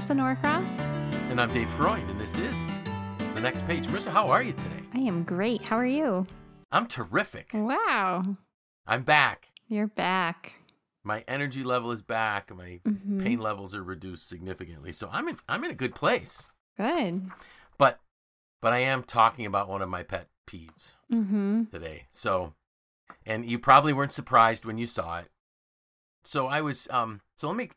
Marisa Norcross. And I'm Dave Freund, and this is The Next Page. Marisa, how are you today? I am great. How are you? I'm terrific. Wow. I'm back. You're back. My energy level is back. My Mhm. pain levels are reduced significantly. So I'm in I'm in a good place. Good. But but I am talking about one of my pet peeves Mm-hmm. today. So and you probably weren't surprised when you saw it. So I was um so let me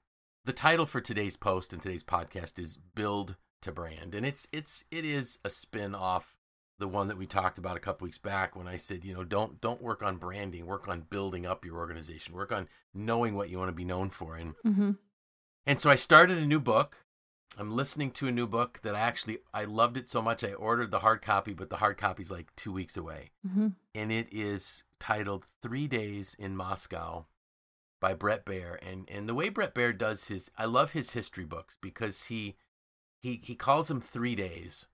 the title for today's post and today's podcast is Build to Brand. And it's it's it is a spin off the one that we talked about a couple weeks back when I said, you know, don't don't work on branding, work on building up your organization, work on knowing what you want to be known for. And Mm-hmm. and so I started a new book. I'm listening to a new book that I actually I loved it so much I ordered the hard copy, but the hard copy's like two weeks away Mm-hmm. and it is titled Three Days in Moscow by Bret Baier. And and the way Bret Baier does his I love his history books because he he he calls them three days.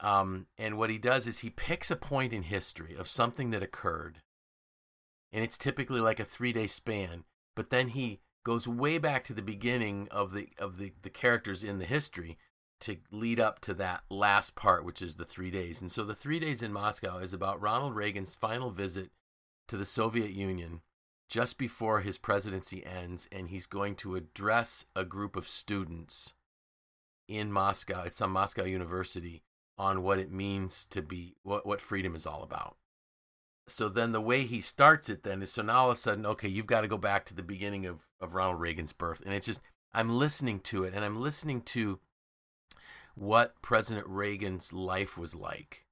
Um, and what he does is he picks a point in history of something that occurred. And it's typically like a three day span, but then he goes way back to the beginning of the of the, the characters in the history to lead up to that last part, which is the three days. And so the three days in Moscow is about Ronald Reagan's final visit to the Soviet Union just before his presidency ends, and he's going to address a group of students in Moscow, at some Moscow University, on what it means to be what, what freedom is all about. So then the way he starts it then is so now all of a sudden, okay, you've got to go back to the beginning of, of Ronald Reagan's birth. And it's just I'm listening to it and I'm listening to what President Reagan's life was like.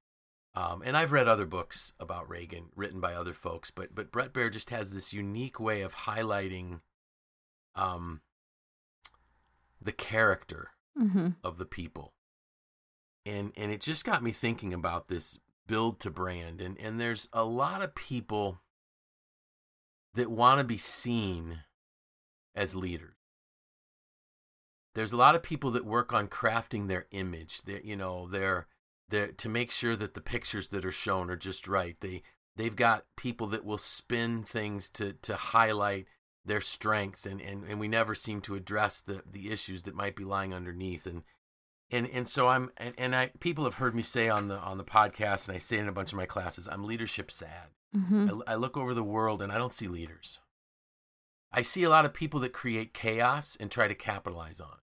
Um, and I've read other books about Reagan written by other folks, but but Bret Baier just has this unique way of highlighting um, the character Mm-hmm. of the people. And and it just got me thinking about this build to brand and and there's a lot of people that want to be seen as leaders. There's a lot of people that work on crafting their image. That you know, they're they're to make sure that the pictures that are shown are just right. They they've got people that will spin things to to highlight their strengths and, and, and we never seem to address the, the issues that might be lying underneath and and and so I'm and, and I people have heard me say on the on the podcast and I say it in a bunch of my classes I'm leadership sad. Mm-hmm. I, I look over the world and I don't see leaders. I see a lot of people that create chaos and try to capitalize on. it.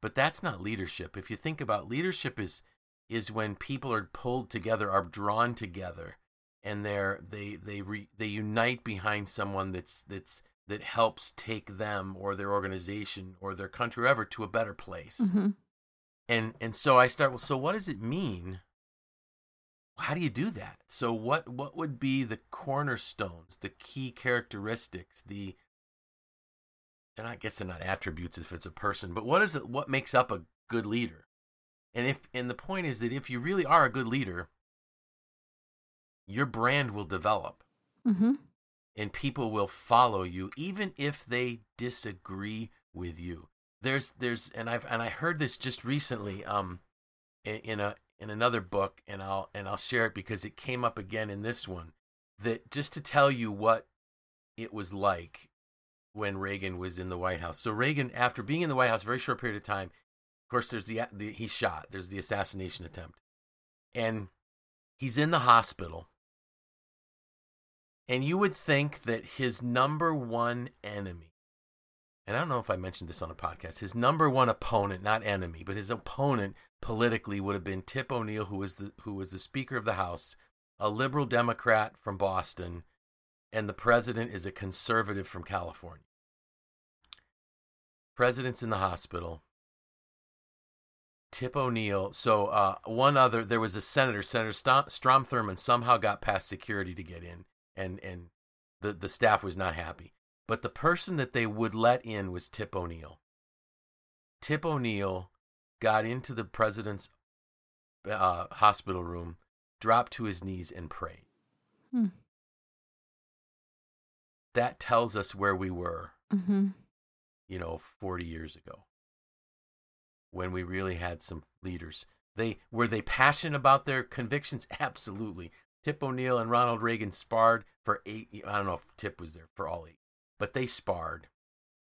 But that's not leadership. If you think about leadership is is when people are pulled together, are drawn together, and they're they they re, they unite behind someone that's that's that helps take them or their organization or their country or ever to a better place Mm-hmm. and and so I start. Well, so what does it mean? How do you do that? So what what would be the cornerstones, the key characteristics, the and I guess they're not attributes if it's a person, but what is it? What makes up a good leader? And if and the point is that if you really are a good leader, your brand will develop. Mm-hmm. and people will follow you even if they disagree with you. There's there's and i've and i heard this just recently um in, in a in another book and i'll and i'll share it because it came up again in this one that just to tell you what it was like when reagan was in the white house. So reagan after being in the white house a very short period of time course there's the, the he's shot there's the assassination attempt and he's in the hospital and you would think that his number one enemy, and I don't know if I mentioned this on a podcast, his number one opponent, not enemy, but his opponent politically would have been Tip O'Neill, who was the who was the Speaker of the House, a liberal Democrat from Boston, and the president is a conservative from California. President's in the hospital. Tip O'Neill. So uh, one other, there was a senator, Senator St- Strom Thurmond, somehow got past security to get in and and the the staff was not happy. But the person that they would let in was Tip O'Neill. Tip O'Neill got into the president's uh, hospital room, dropped to his knees, and prayed. Hmm. That tells us where we were, Mm-hmm. you know, 40 years ago when we really had some leaders. They were they passionate about their convictions? Absolutely. Tip O'Neill and Ronald Reagan sparred for eight. I don't know if Tip was there for all eight, but they sparred,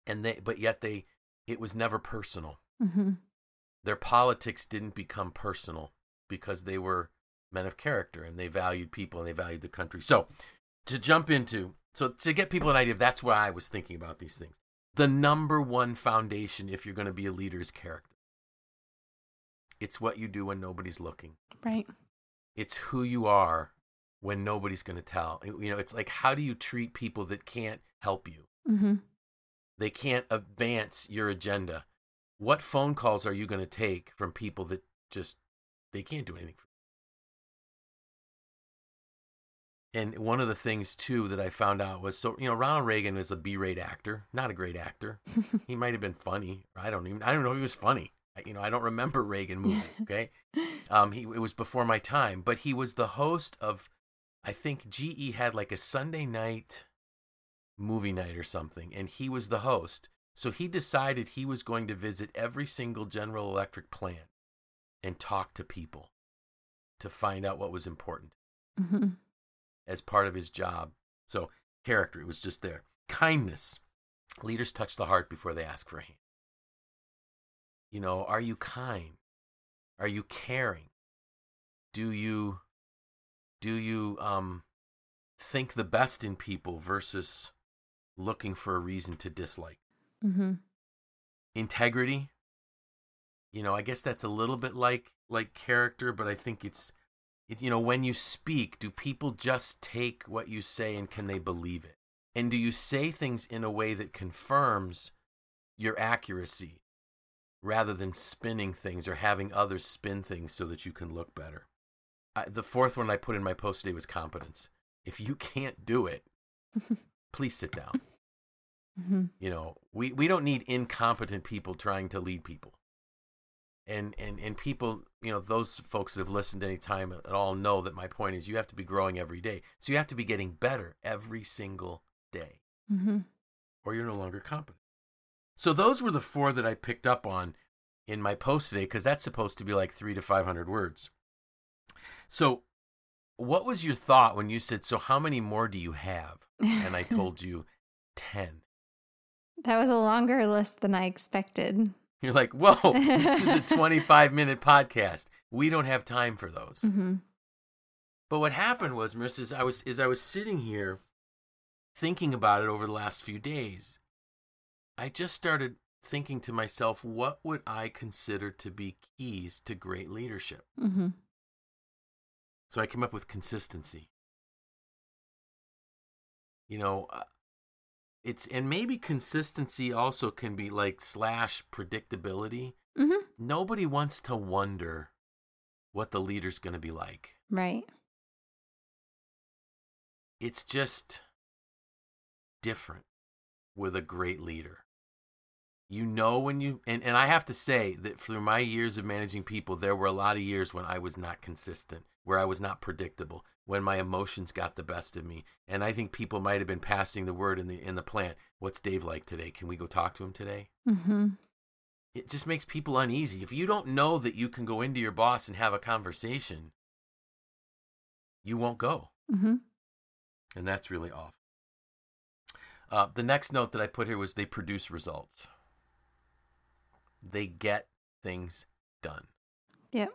and they but yet they it was never personal. Mm-hmm. Their politics didn't become personal because they were men of character and they valued people and they valued the country. So, to jump into, so to get people an idea, that's why I was thinking about these things. The number one foundation, if you're going to be a leader, is character. It's what you do when nobody's looking. Right. It's who you are when nobody's going to tell. You know, it's like how do you treat people that can't help you? Mm-hmm. They can't advance your agenda. What phone calls are you going to take from people that just they can't do anything for you? And one of the things too that I found out was so you know Ronald Reagan was a B-rate actor, not a great actor. he might have been funny. I don't even I don't know if he was funny. I, you know I don't remember Reagan movie. Okay, um, he it was before my time, but he was the host of I think GE had like a Sunday night movie night or something, and he was the host. So he decided he was going to visit every single General Electric plant and talk to people to find out what was important Mm-hmm. as part of his job. So, character, it was just there. Kindness. Leaders touch the heart before they ask for a hand. You know, are you kind? Are you caring? Do you do you um think the best in people versus looking for a reason to dislike? Mm-hmm. integrity you know i guess that's a little bit like like character but i think it's it, you know when you speak do people just take what you say and can they believe it and do you say things in a way that confirms your accuracy rather than spinning things or having others spin things so that you can look better I, the fourth one i put in my post today was competence if you can't do it please sit down Mm-hmm. you know, we, we don't need incompetent people trying to lead people. And, and and people, you know, those folks that have listened any time at all know that my point is you have to be growing every day. So you have to be getting better every single day, Mm-hmm. or you're no longer competent. So those were the four that I picked up on in my post today because that's supposed to be like three to five hundred words. So, what was your thought when you said, "So how many more do you have?" And I told you ten. that was a longer list than I expected. You're like, whoa, this is a 25 minute podcast. We don't have time for those. Mm-hmm. But what happened was, Marisa, is I was as I was sitting here thinking about it over the last few days, I just started thinking to myself, what would I consider to be keys to great leadership? Mm-hmm. So I came up with consistency. You know, uh, it's and maybe consistency also can be like slash predictability. Mm-hmm. Nobody wants to wonder what the leader's going to be like. Right. It's just different with a great leader. You know when you and, and I have to say that through my years of managing people, there were a lot of years when I was not consistent, where I was not predictable, when my emotions got the best of me. And I think people might have been passing the word in the in the plant. What's Dave like today? Can we go talk to him today? Mm-hmm. It just makes people uneasy. If you don't know that you can go into your boss and have a conversation, you won't go. Mm-hmm. And that's really off. Uh, the next note that I put here was they produce results. They get things done. Yep.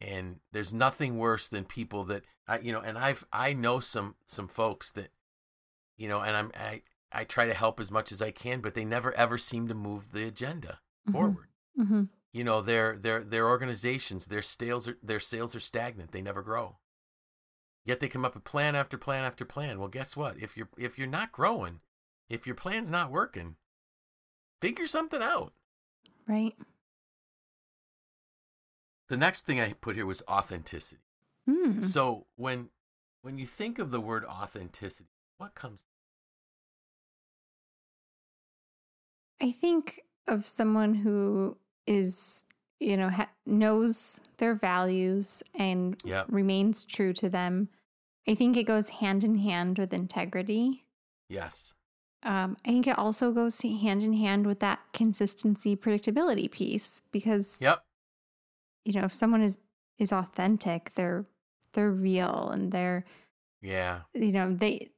And there's nothing worse than people that I, you know, and I've I know some some folks that, you know, and I'm I I try to help as much as I can, but they never ever seem to move the agenda Mhm. forward. Mm-hmm. You know, their their their organizations, their sales are their sales are stagnant. They never grow. Yet they come up with plan after plan after plan. Well, guess what? If you're if you're not growing, if your plan's not working, figure something out. Right. The next thing I put here was authenticity. Mm. So when when you think of the word authenticity, what comes? I think of someone who is, you know, ha- knows their values and Yep. remains true to them. I think it goes hand in hand with integrity. Yes. Um, I think it also goes hand in hand with that consistency, predictability piece because Yep. you know if someone is is authentic, they're they're real and they're Yeah. you know they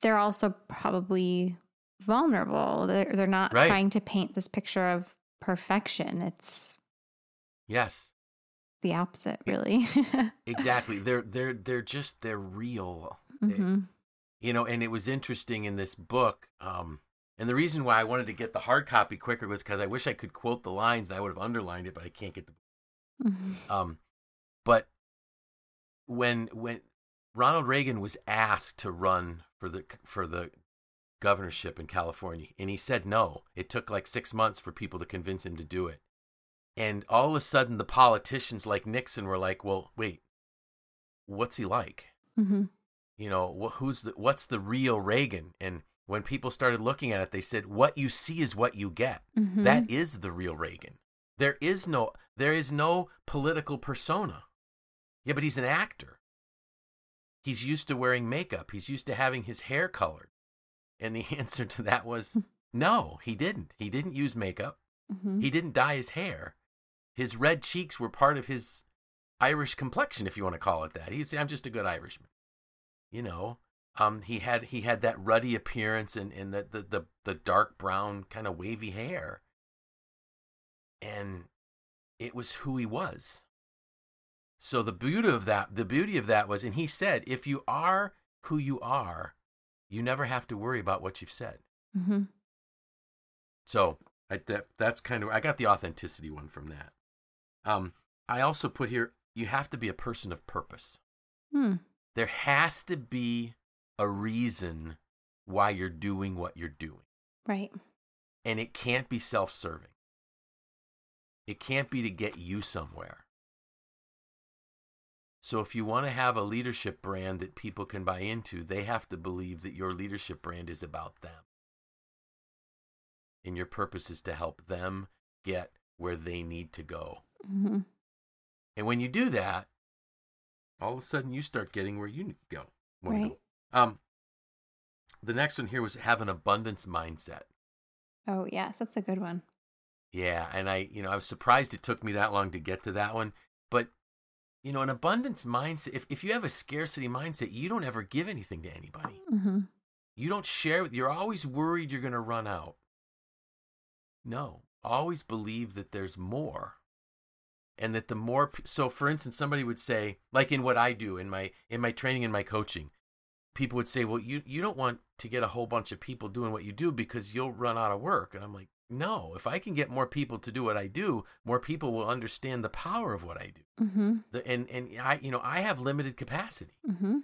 they're also probably vulnerable. They're they're not Right. trying to paint this picture of perfection. It's Yes. the opposite, really. Exactly. They're they're they're just they're real. hmm You know, and it was interesting in this book. Um, and the reason why I wanted to get the hard copy quicker was because I wish I could quote the lines. And I would have underlined it, but I can't get the. hmm Um, but when when Ronald Reagan was asked to run for the for the governorship in California, and he said no. It took like six months for people to convince him to do it. And all of a sudden, the politicians like Nixon were like, "Well, wait, what's he like?" hmm you know wh- who's the what's the real Reagan? And when people started looking at it they said what you see is what you get. Hmm that is the real Reagan. There is no there is no political persona. Yeah but he's an actor. He's used to wearing makeup. He's used to having his hair colored. And the answer to that was no he didn't. He didn't use makeup. Hmm he didn't dye his hair. His red cheeks were part of his Irish complexion, if you want to call it that. He'd say, "I'm just a good Irishman." You know, um, he had he had that ruddy appearance and and the the the, the dark brown kind of wavy hair, and it was who he was. So the beauty of that, the beauty of that was, and he said, if you are who you are, you never have to worry about what you've said. hmm So I, that that's kind of I got the authenticity one from that. Um, I also put here you have to be a person of purpose. Hmm. There has to be a reason why you're doing what you're doing, Right. and it can't be self-serving. It can't be to get you somewhere. So if you want to have a leadership brand that people can buy into, they have to believe that your leadership brand is about them. And your purpose is to help them get where they need to go. hmm And when you do that, all of a sudden you start getting where you go. Right. go. Um, the next one here was have an abundance mindset. Oh, yes. That's a good one. Yeah, and I, you know, I was surprised it took me that long to get to that one. But, you know, an abundance mindset, if, if you have a scarcity mindset, you don't ever give anything to anybody. hmm You don't share, you're always worried you're going to run out. No, always believe that there's more. And that the more, so for instance, somebody would say, like in what I do in my in my training and my coaching, people would say, "Well, you you don't want to get a whole bunch of people doing what you do because you'll run out of work." And I'm like, "No, if I can get more people to do what I do, more people will understand the power of what I do." hmm The, and and I you know I have limited capacity. hmm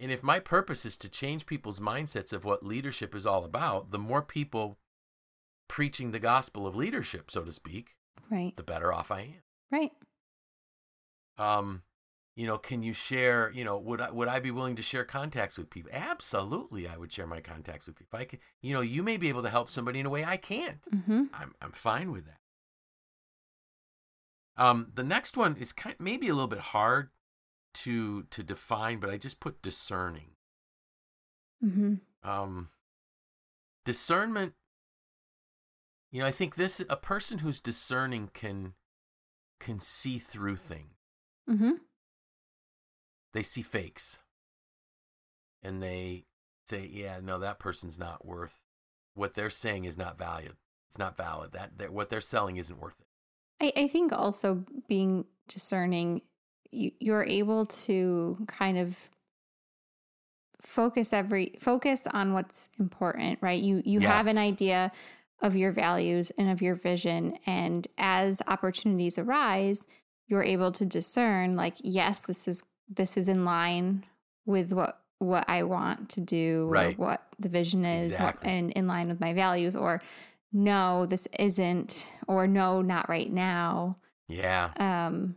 And if my purpose is to change people's mindsets of what leadership is all about, the more people preaching the gospel of leadership, so to speak, Right. the better off I am. Right. Um, you know, can you share, you know, would I would I be willing to share contacts with people? Absolutely, I would share my contacts with people. I can, you know, you may be able to help somebody in a way I can't. mm-hmm. I'm I'm fine with that. Um, the next one is kind maybe a little bit hard to to define, but I just put discerning. mm-hmm. um discernment you know i think this a person who's discerning can can see through things. Hmm they see fakes. And they say yeah no that person's not worth what they're saying is not valid. It's not valid. That that what they're selling isn't worth it. I, I think also being discerning, you, you're able to kind of focus every focus on what's important, right? You you have an idea of your values and of your vision, and as opportunities arise, you're able to discern, like, yes, this is this is in line with what what I want to do, Right. or what the vision is, Exactly. and in line with my values, or no, this isn't, or no, not right now. yeah Um,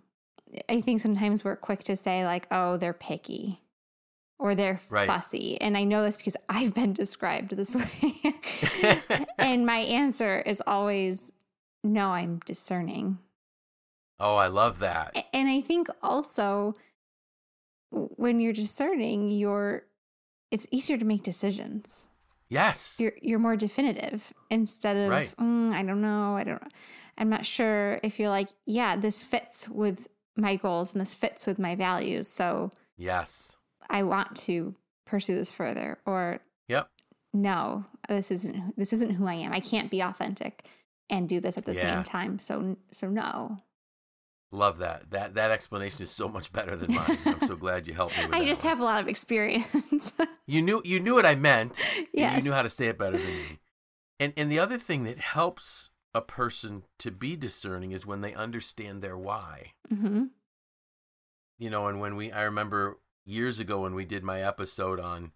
I think sometimes we're quick to say, like, oh, they're picky or they're Right. fussy. And I know this because I've been described this way. and my answer is always, no, I'm discerning. oh i love that And I think also when you're discerning, you're it's easier to make decisions. yes You're you're more definitive instead of Right. "Mm, I don't know, I don't I'm not sure if you're like, yeah, this fits with my goals and this fits with my values. So yes I want to pursue this further or yep no, this isn't this isn't who I am. I can't be authentic. and do this at the Yeah. same time. So so no. Love that. That that explanation is so much better than mine. I'm so glad you helped me with I just one. have a lot of experience. You knew you knew what I meant. and Yes. You knew how to say it better than me. And and the other thing that helps a person to be discerning is when they understand their why. hmm You know, and when we I remember years ago when we did my episode on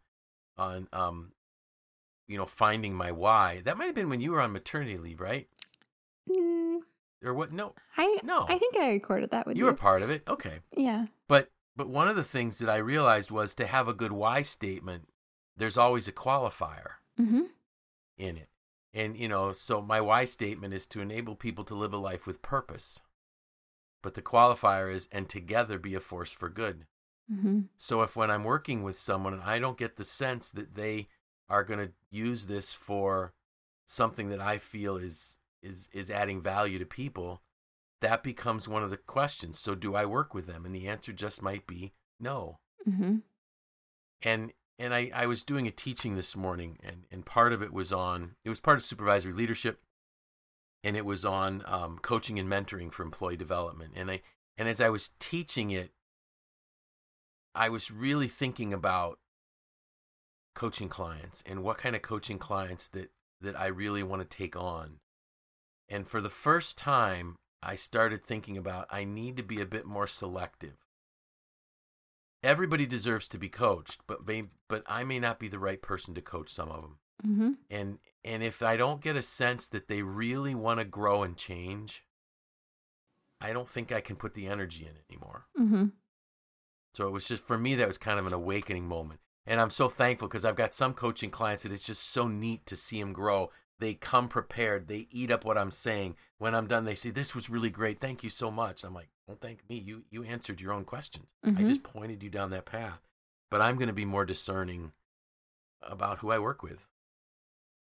on um you know, finding my why. That might have been when you were on maternity leave, right? Mm, Or what? No. I No. I think I recorded that with You you. were part of it. Okay. yeah. But but one of the things that I realized was to have a good why statement, there's always a qualifier hmm in it. And you know, so my why statement is to enable people to live a life with purpose. But the qualifier is and together be a force for good. Hmm So if when I'm working with someone and I don't get the sense that they are going to use this for something that I feel is is is adding value to people, that becomes one of the questions. So do I work with them? And the answer just might be no. hmm And and I, I was doing a teaching this morning and, and part of it was on it was part of supervisory leadership and it was on um, coaching and mentoring for employee development. And I and as I was teaching it, I was really thinking about coaching clients and what kind of coaching clients that that I really want to take on. And for the first time, I started thinking about I need to be a bit more selective. Everybody deserves to be coached, but may, but I may not be the right person to coach some of them. Mm-hmm. And and if I don't get a sense that they really want to grow and change, I don't think I can put the energy in anymore. hmm So it was just for me that was kind of an awakening moment. And I'm so thankful because I've got some coaching clients that it's just so neat to see them grow. They come prepared. They eat up what I'm saying. When I'm done, they say, "This was really great. Thank you so much." I'm like, "Don't thank me. You you answered your own questions. I Mhm. just pointed you down that path." But I'm going to be more discerning about who I work with,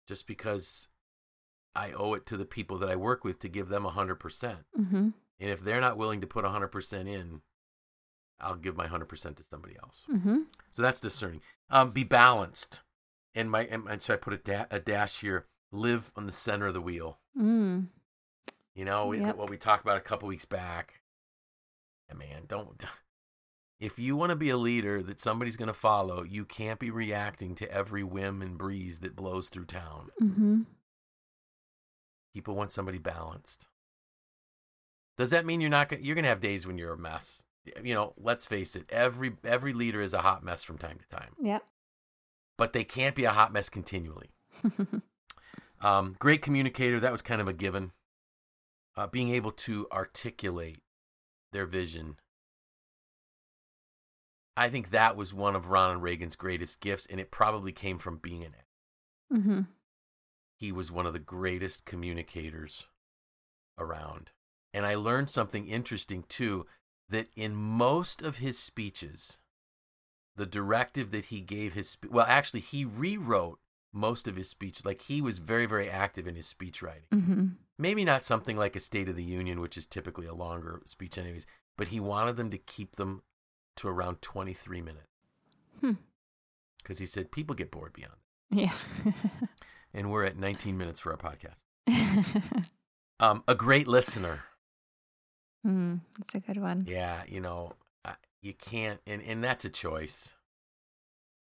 just because I owe it to the people that I work with to give them hundred percent. hmm And if they're not willing to put hundred percent in, I'll give my hundred percent to somebody else. hmm So that's discerning. Um, be balanced. And my and, and so I put a, da- a dash here. Live on the center of the wheel. Mm. You know Yep. what we talked about a couple weeks back. Yeah, man, don't. If you want to be a leader that somebody's going to follow, you can't be reacting to every whim and breeze that blows through town. hmm People want somebody balanced. Does that mean you're not going? You're going to have days when you're a mess. You know, let's face it. Every every leader is a hot mess from time to time, Yep. but they can't be a hot mess continually. Um, great communicator, that was kind of a given. Uh, being able to articulate their vision. I think that was one of Ronald Reagan's greatest gifts, and it probably came from being an hmm He was one of the greatest communicators around. And I learned something interesting too that in most of his speeches, the directive that he gave his spe- well, actually, he rewrote most of his speech. Like he was very, very active in his speech writing. hmm Maybe not something like a State of the Union, which is typically a longer speech, anyways, but he wanted them to keep them to around 23 minutes. Hmm. Because he said people get bored beyond. Yeah. And we're at 19 minutes for our podcast. Um, a great listener. Mm, that's a good one. Yeah, you know, you can't, and, and that's a choice.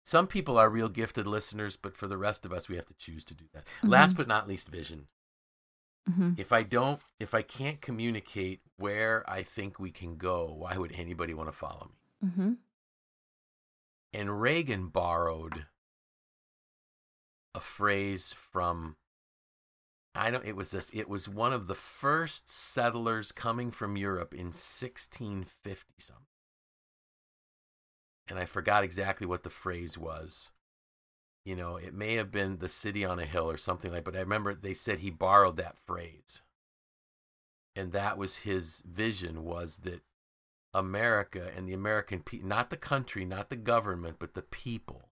Some people are real gifted listeners, but for the rest of us, we have to choose to do that. Last Mhm. but not least, vision. hmm If I don't, if I can't communicate where I think we can go, why would anybody want to follow me? Mm-hmm. And Reagan borrowed a phrase from I don't it was this it was one of the first settlers coming from Europe in 1650 something. And I forgot exactly what the phrase was. You know, it may have been the city on a hill or something like that, but I remember they said he borrowed that phrase. And that was his vision was that America and the American people, not the country, not the government, but the people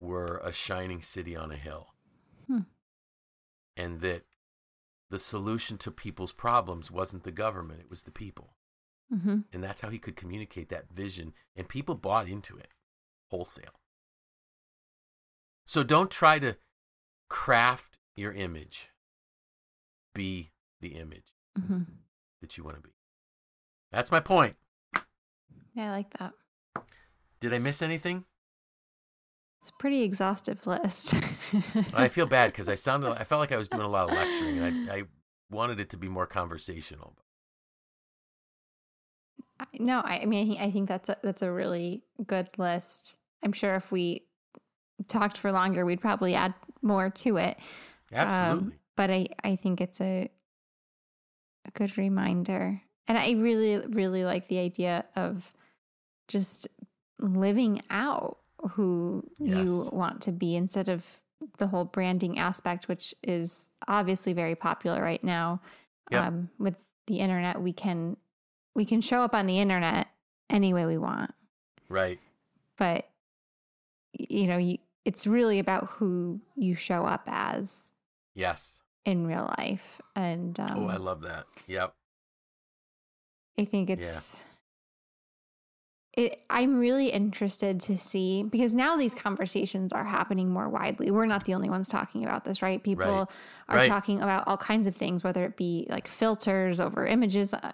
were a shining city on a hill. Hmm. And that the solution to people's problems wasn't the government, it was the people. hmm And that's how he could communicate that vision. And people bought into it wholesale. So don't try to craft your image. be the image hmm that you want to be. That's my point. Yeah, I like that. Did I miss anything? It's a pretty exhaustive list. I feel bad because I sounded. I felt like I was doing a lot of lecturing, and I, I wanted it to be more conversational. no, I, I mean, I think, that's a, that's a really good list. I'm sure if we talked for longer, we'd probably add more to it. Um, Absolutely. but I, I think it's a a good reminder. And I really, really like the idea of just living out who you want to be instead of the whole branding aspect, which is obviously very popular right now. Yep. Um, with the internet, we can we can show up on the internet any way we want, right. but you know, you, it's really about who you show up as Yes. in real life. And um, oh, I love that. Yep. I think it's it I'm really interested to see because now these conversations are happening more widely. We're not the only ones talking about this, right? People Right. are Right. talking about all kinds of things whether it be like filters over images uh,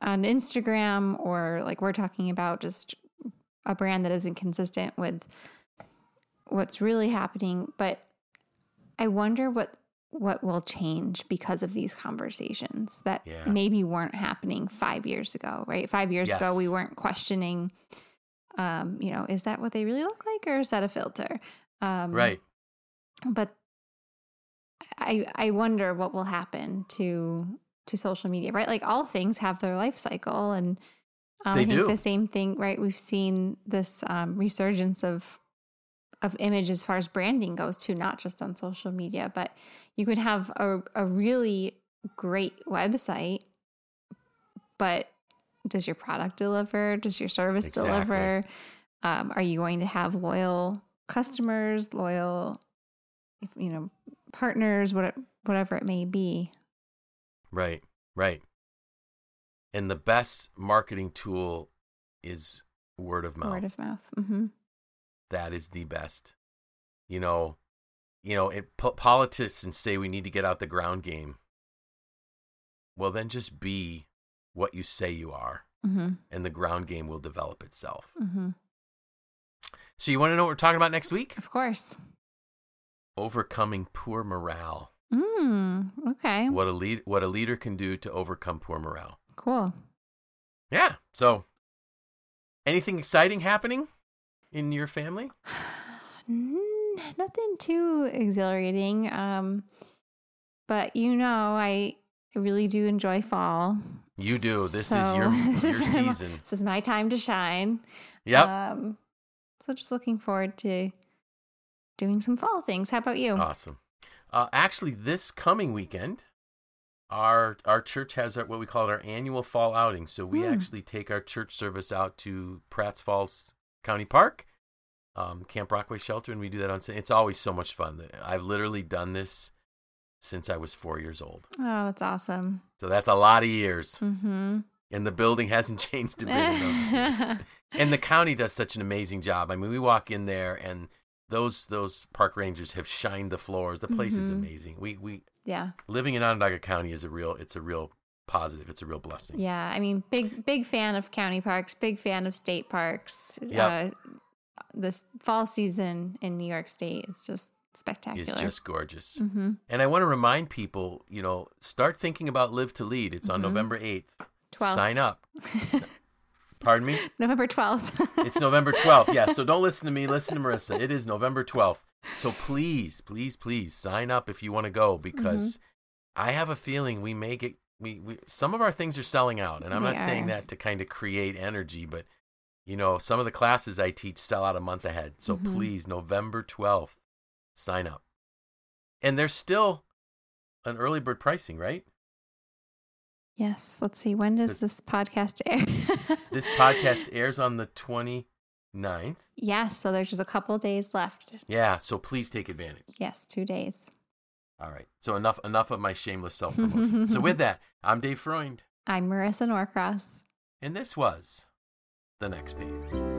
on Instagram or like we're talking about just a brand that isn't consistent with what's really happening, but I wonder what what will change because of these conversations that Yeah. maybe weren't happening five years ago, right? Five years ago, we weren't questioning, um, you know, is that what they really look like or is that a filter? Um, Right. But I I wonder what will happen to to social media, right? Like all things have their life cycle, and um, I think do. the same thing, right? We've seen this um, resurgence of of image as far as branding goes too, not just on social media, but you could have a, a really great website, but does your product deliver? Does your service Exactly. deliver? Um, are you going to have loyal customers, loyal, you know, partners, what, whatever it may be? Right. Right. And the best marketing tool is word of mouth. Word of mouth. hmm that is the best. You know, you know, it, po- politicians say we need to get out the ground game. Well, then just be what you say you are, hmm and the ground game will develop itself. hmm So, you want to know what we're talking about next week? Of course. Overcoming poor morale. Mm, okay. What a lead, what a leader can do to overcome poor morale. Cool. Yeah. So, anything exciting happening in your family? Nothing too exhilarating. Um, but you know, I really do enjoy fall. You do. This is So- your this your is my- season. This is my time to shine. Yep. Um, so just looking forward to doing some fall things. How about you? Awesome. Uh, actually, this coming weekend, our our church has our, what we call it our annual fall outing. So we Hmm. actually take our church service out to Pratt's Falls County Park, um, Camp Rockway Shelter, and we do that on. It's always so much fun. I've literally done this since I was four years old. Oh, that's awesome. So that's a lot of years, Mm-hmm. and the building hasn't changed a bit in those years. and the county does such an amazing job. I mean, we walk in there and those those park rangers have shined the floors. The place is Mhm. amazing. We we yeah. living in Onondaga County is a real it's a real positive. It's a real blessing. Yeah. I mean, big, big fan of county parks, big fan of state parks. Yep. Uh, this fall season in New York State is just spectacular. It's just gorgeous. mm-hmm. And I want to remind people, you know, start thinking about Live to Lead. It's on Mhm. November 8th. 12th. Sign up. Pardon me? November 12th. It's November 12th. Yeah, so don't listen to me, listen to Marisa. It is November 12th. So please, please, please sign up if you want to go because Mm-hmm. I have a feeling we may get we, we some of our things are selling out and I'm They not saying that to kind of create energy, but you know, some of the classes I teach sell out a month ahead. So Mhm. please, November 12th, sign up. And there's still an early bird pricing, right? yes. Let's see. When does This- this podcast air? This podcast airs on the 29th. Yes. So there's just a couple days left. Yeah, so please take advantage. Yes. Two days. All right. So enough enough of my shameless self promotion. so with that, I'm Dave Freund, I'm Marisa Norcross. and this was the next page.